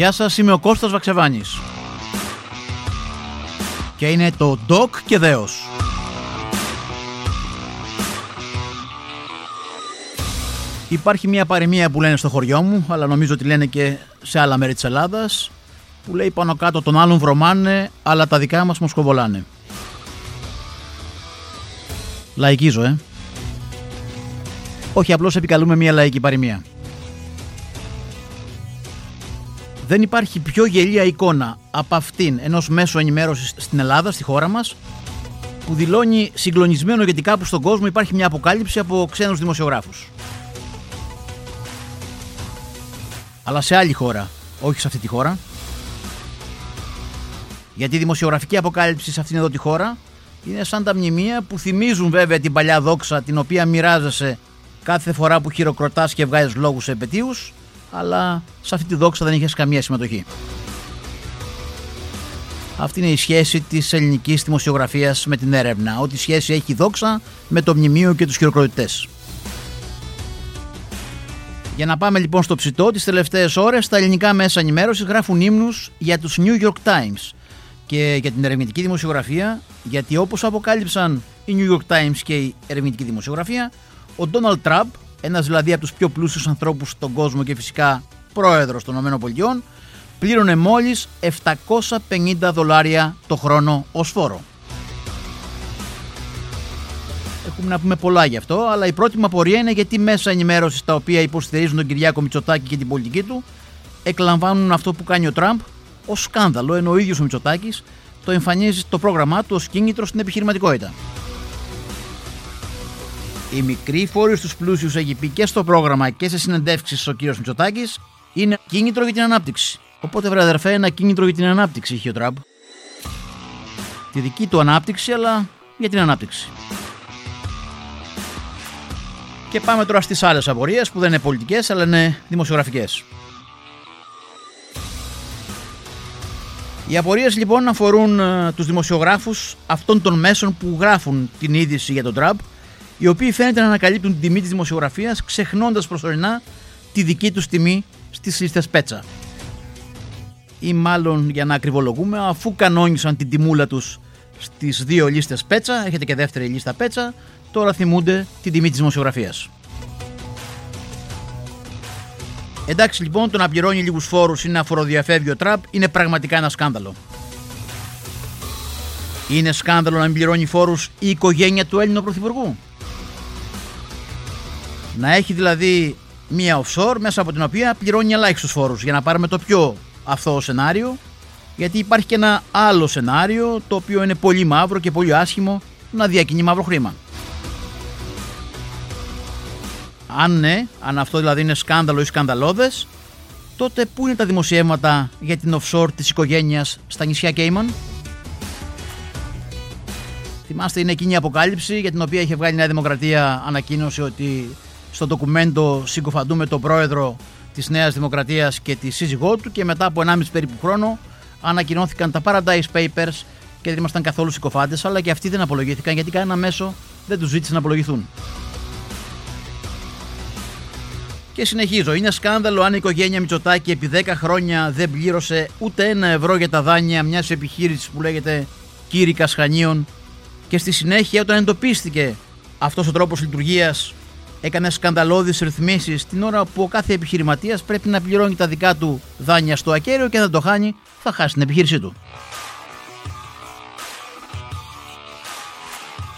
Γεια σας, είμαι ο Κώστας Βαξεβάνης. Και είναι το Doc και Δέος. Υπάρχει μια παροιμία που λένε στο χωριό μου, αλλά νομίζω ότι λένε και σε άλλα μέρη της Ελλάδας, που λέει πάνω κάτω τον άλλον βρωμάνε, αλλά τα δικά μας μοσκοβολάνε. Λαϊκίζω, ε. Όχι, απλώς επικαλούμε μια λαϊκή παροιμία. Δεν υπάρχει πιο γελία εικόνα από αυτήν ενός μέσου ενημέρωσης στην Ελλάδα, στη χώρα μας, που δηλώνει συγκλονισμένο γιατί κάπου στον κόσμο υπάρχει μια αποκάλυψη από ξένους δημοσιογράφους. Αλλά σε άλλη χώρα, όχι σε αυτή τη χώρα. Γιατί η δημοσιογραφική αποκάλυψη σε αυτήν εδώ τη χώρα είναι σαν τα μνημεία που θυμίζουν βέβαια την παλιά δόξα την οποία μοιράζεσαι κάθε φορά που χειροκροτάς και βγάζεις λόγους σε επαιτίους αλλά σε αυτή τη δόξα δεν είχες καμία συμμετοχή. Αυτή είναι η σχέση της ελληνικής δημοσιογραφίας με την έρευνα. Ό,τι σχέση έχει η δόξα με το μνημείο και τους χειροκροτητές. Για να πάμε λοιπόν στο ψητό, τις τελευταίες ώρες τα ελληνικά μέσα ενημέρωσης γράφουν ύμνους για τους New York Times και για την ερευνητική δημοσιογραφία, γιατί όπως αποκάλυψαν οι New York Times και η ερευνητική δημοσιογραφία, ο Donald Trump, ένας δηλαδή από τους πιο πλούσιους ανθρώπους στον κόσμο και φυσικά πρόεδρος των ΗΠΑ, πλήρωνε μόλις 750 δολάρια το χρόνο ως φόρο. Έχουμε να πούμε πολλά γι' αυτό, αλλά η πρώτη μου απορία είναι γιατί μέσα ενημέρωσης τα οποία υποστηρίζουν τον Κυριάκο Μητσοτάκη και την πολιτική του εκλαμβάνουν αυτό που κάνει ο Τραμπ ως σκάνδαλο, ενώ ο ίδιος ο Μητσοτάκης το εμφανίζει το πρόγραμμά του ως κίνητρο στην επιχειρηματικότητα. Οι μικροί φόροι στους πλούσιους, έχει πει και στο πρόγραμμα και σε συνεντεύξεις ο κ. Μητσοτάκης, είναι κίνητρο για την ανάπτυξη. Οπότε, βρε αδερφέ, ένα κίνητρο για την ανάπτυξη είχε ο Τραμπ. Τη δική του ανάπτυξη, αλλά για την ανάπτυξη. Και πάμε τώρα στις άλλες απορίες που δεν είναι πολιτικές αλλά είναι δημοσιογραφικές. Οι απορίες λοιπόν αφορούν ε, τους δημοσιογράφους αυτών των μέσων που γράφουν την είδηση για τον Τραμπ οι οποίοι φαίνεται να ανακαλύπτουν την τιμή της δημοσιογραφίας ξεχνώντας προσωρινά τη δική τους τιμή στις λίστες πέτσα. Ή μάλλον για να ακριβολογούμε αφού κανόνισαν την τιμούλα τους στις δύο λίστες πέτσα, έχετε και δεύτερη λίστα πέτσα, τώρα θυμούνται την τιμή της δημοσιογραφίας. Εντάξει λοιπόν το να πληρώνει λίγους φόρους ή να φοροδιαφεύγει ο Τραμπ είναι πραγματικά ένα σκάνδαλο. Είναι σκάνδαλο να μην πληρώνει φόρους η οικογένεια του Έλληνου Πρωθυπουργού. Να έχει δηλαδή μία offshore μέσα από την οποία πληρώνει ελάχιστους φόρους για να πάρουμε το πιο αυτό σενάριο γιατί υπάρχει και ένα άλλο σενάριο το οποίο είναι πολύ μαύρο και πολύ άσχημο να διακινεί μαύρο χρήμα. Αν ναι, αν αυτό δηλαδή είναι σκάνδαλο ή σκανδαλώδες, τότε πού είναι τα δημοσιεύματα για την offshore της οικογένειας στα νησιά Κέιμαν; Θυμάστε είναι εκείνη η αποκάλυψη για την οποία είχε βγάλει η Νέα Δημοκρατία ανακοίνωση ότι στο ντοκουμέντο συγκοφαντούμε τον πρόεδρο της Νέας Δημοκρατίας και τη σύζυγό του και μετά από 1,5 περίπου χρόνο ανακοινώθηκαν τα Paradise Papers και δεν ήμασταν καθόλου συκοφάντες αλλά και αυτοί δεν απολογήθηκαν γιατί κανένα μέσο δεν τους ζήτησε να απολογηθούν. Και συνεχίζω. Είναι σκάνδαλο αν η οικογένεια Μητσοτάκη επί 10 χρόνια δεν πλήρωσε ούτε ένα ευρώ για τα δάνεια μιας επιχείρησης που λέγεται Κύρι Κασχανίων και στη συνέχεια όταν εντοπίστηκε αυτός ο τρόπος λειτουργίας έκανε σκανδαλώδεις ρυθμίσεις την ώρα που ο κάθε επιχειρηματίας πρέπει να πληρώνει τα δικά του δάνεια στο ακέραιο και αν δεν το χάνει θα χάσει την επιχείρησή του.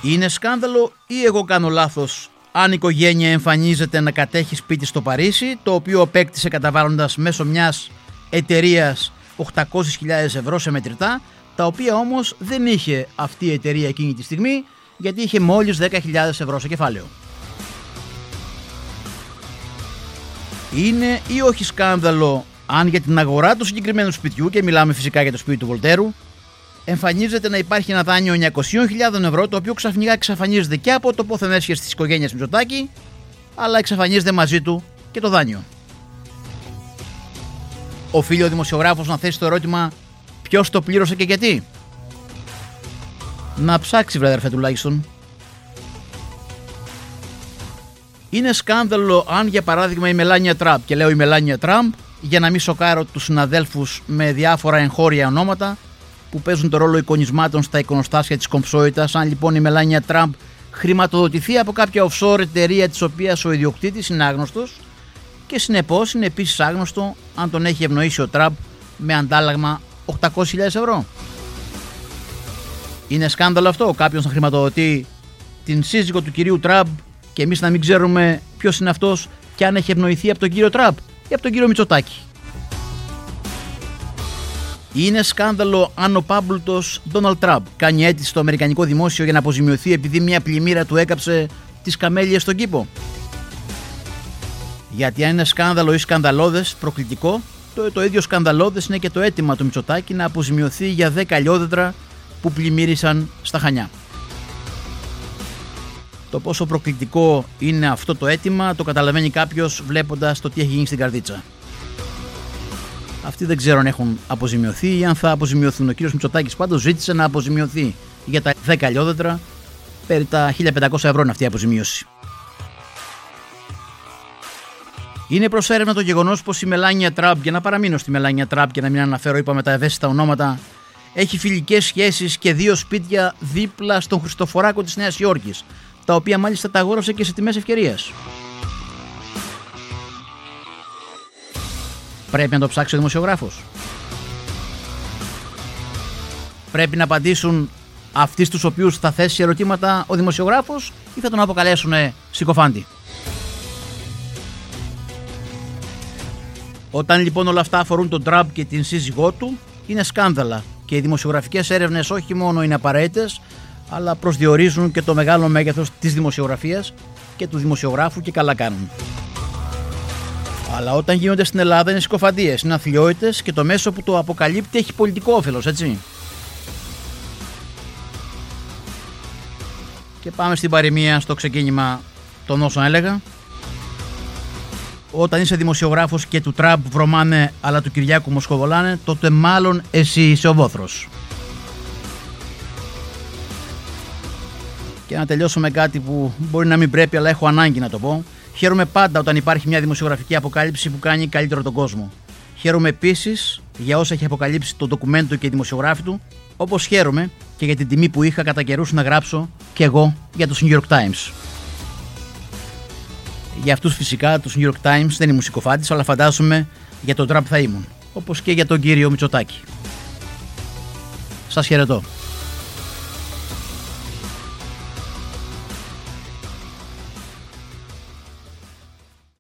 Είναι σκάνδαλο ή εγώ κάνω λάθος αν η οικογένεια εμφανίζεται να κατέχει σπίτι στο Παρίσι, το οποίο απέκτησε καταβάλλοντας μέσω μιας εταιρείας 800.000 ευρώ σε μετρητά, τα οποία όμως δεν είχε αυτή η εταιρεία εκείνη τη στιγμή, γιατί είχε μόλις 10.000 ευρώ σε κεφάλαιο. Είναι ή όχι σκάνδαλο αν για την αγορά του συγκεκριμένου σπιτιού, και μιλάμε φυσικά για το σπίτι του Βολτέρου, εμφανίζεται να υπάρχει ένα δάνειο 900.000 ευρώ το οποίο ξαφνικά εξαφανίζεται και από το πόθεν έσχεση της οικογένειας Μητσοτάκη, αλλά εξαφανίζεται μαζί του και το δάνειο. Οφείλει ο δημοσιογράφος να θέσει το ερώτημα ποιος το πλήρωσε και γιατί. Να ψάξει βρε αδερφέ τουλάχιστον. Είναι σκάνδαλο αν για παράδειγμα η Μελάνια Τραμπ, και λέω η Μελάνια Τραμπ, για να μην σοκάρω τους συναδέλφους με διάφορα εγχώρια ονόματα που παίζουν το ρόλο εικονισμάτων στα εικονοστάσια της κομψόητας. Αν λοιπόν η Μελάνια Τραμπ χρηματοδοτηθεί από κάποια offshore εταιρεία της οποίας ο ιδιοκτήτης είναι άγνωστος και συνεπώς είναι επίσης άγνωστο αν τον έχει ευνοήσει ο Τραμπ με αντάλλαγμα 800.000 ευρώ. Είναι σκάνδαλο αυτό; Κάποιος να χρηματοδοτεί την σύζυγο του κυρίου Τραμπ και εμείς να μην ξέρουμε ποιος είναι αυτός και αν έχει ευνοηθεί από τον κύριο Τραμπ ή από τον κύριο Μητσοτάκη. Είναι σκάνδαλο αν ο πάμπλουτο Ντόναλτ Τραμπ κάνει αίτηση στο Αμερικανικό Δημόσιο για να αποζημιωθεί επειδή μια πλημμύρα του έκαψε τις καμέλιες στον κήπο. Γιατί αν είναι σκάνδαλο ή σκανδαλώδες, προκλητικό, το, το ίδιο σκανδαλώδες είναι και το αίτημα του Μητσοτάκη να αποζημιωθεί για 10 λιόδετρα που πλημμύρισαν στα Χανιά. Το πόσο προκλητικό είναι αυτό το αίτημα το καταλαβαίνει κάποιος βλέποντας το τι έχει γίνει στην καρδίτσα. Αυτοί δεν ξέρω αν έχουν αποζημιωθεί ή αν θα αποζημιωθούν. Ο κύριος Μητσοτάκης πάντως ζήτησε να αποζημιωθεί για τα 10 λιόδετρα. Περί τα 1500 ευρώ είναι αυτή η αποζημίωση. Είναι προς έρευνα το γεγονός πως η Μελάνια Τραμπ, για να παραμείνω στη Μελάνια Τραμπ και να μην αναφέρω, είπαμε τα ευαίσθητα ονόματα, έχει φιλικές σχέσεις και δύο σπίτια δίπλα στον Χριστοφοράκο της Νέας Υόρκης, τα οποία μάλιστα τα αγόρασε και σε τιμές ευκαιρίας. Πρέπει να το ψάξει ο δημοσιογράφος. Πρέπει να απαντήσουν αυτοί στους οποίους θα θέσει ερωτήματα ο δημοσιογράφος ή θα τον αποκαλέσουν συκοφάντη. Όταν λοιπόν όλα αυτά αφορούν τον Τραμπ και την σύζυγό του, είναι σκάνδαλα και οι δημοσιογραφικές έρευνες όχι μόνο είναι απαραίτητες, αλλά προσδιορίζουν και το μεγάλο μέγεθος της δημοσιογραφίας και του δημοσιογράφου και καλά κάνουν. Αλλά όταν γίνονται στην Ελλάδα είναι συκοφαντίες, είναι αθλειότητε και το μέσο που το αποκαλύπτει έχει πολιτικό όφελος, έτσι. Και πάμε στην παροιμία στο ξεκίνημα των όσων έλεγα. Όταν είσαι δημοσιογράφος και του Τραμπ βρωμάνε αλλά του Κυριάκου Μοσχοβολάνε, τότε μάλλον εσύ είσαι ο βόθρος. Και να τελειώσω με κάτι που μπορεί να μην πρέπει αλλά έχω ανάγκη να το πω. Χαίρομαι πάντα όταν υπάρχει μια δημοσιογραφική αποκάλυψη που κάνει καλύτερο τον κόσμο. Χαίρομαι επίσης για όσα έχει αποκαλύψει το ντοκουμέντο και η δημοσιογράφη του, όπως χαίρομαι και για την τιμή που είχα κατά καιρούς να γράψω και εγώ για το New York Times. Για αυτούς φυσικά τους New York Times δεν ήμουν συκοφάντη, αλλά φαντάζομαι για τον Τραμπ θα ήμουν. Όπως και για τον κύριο Μητσοτάκη. Σας χαιρετώ.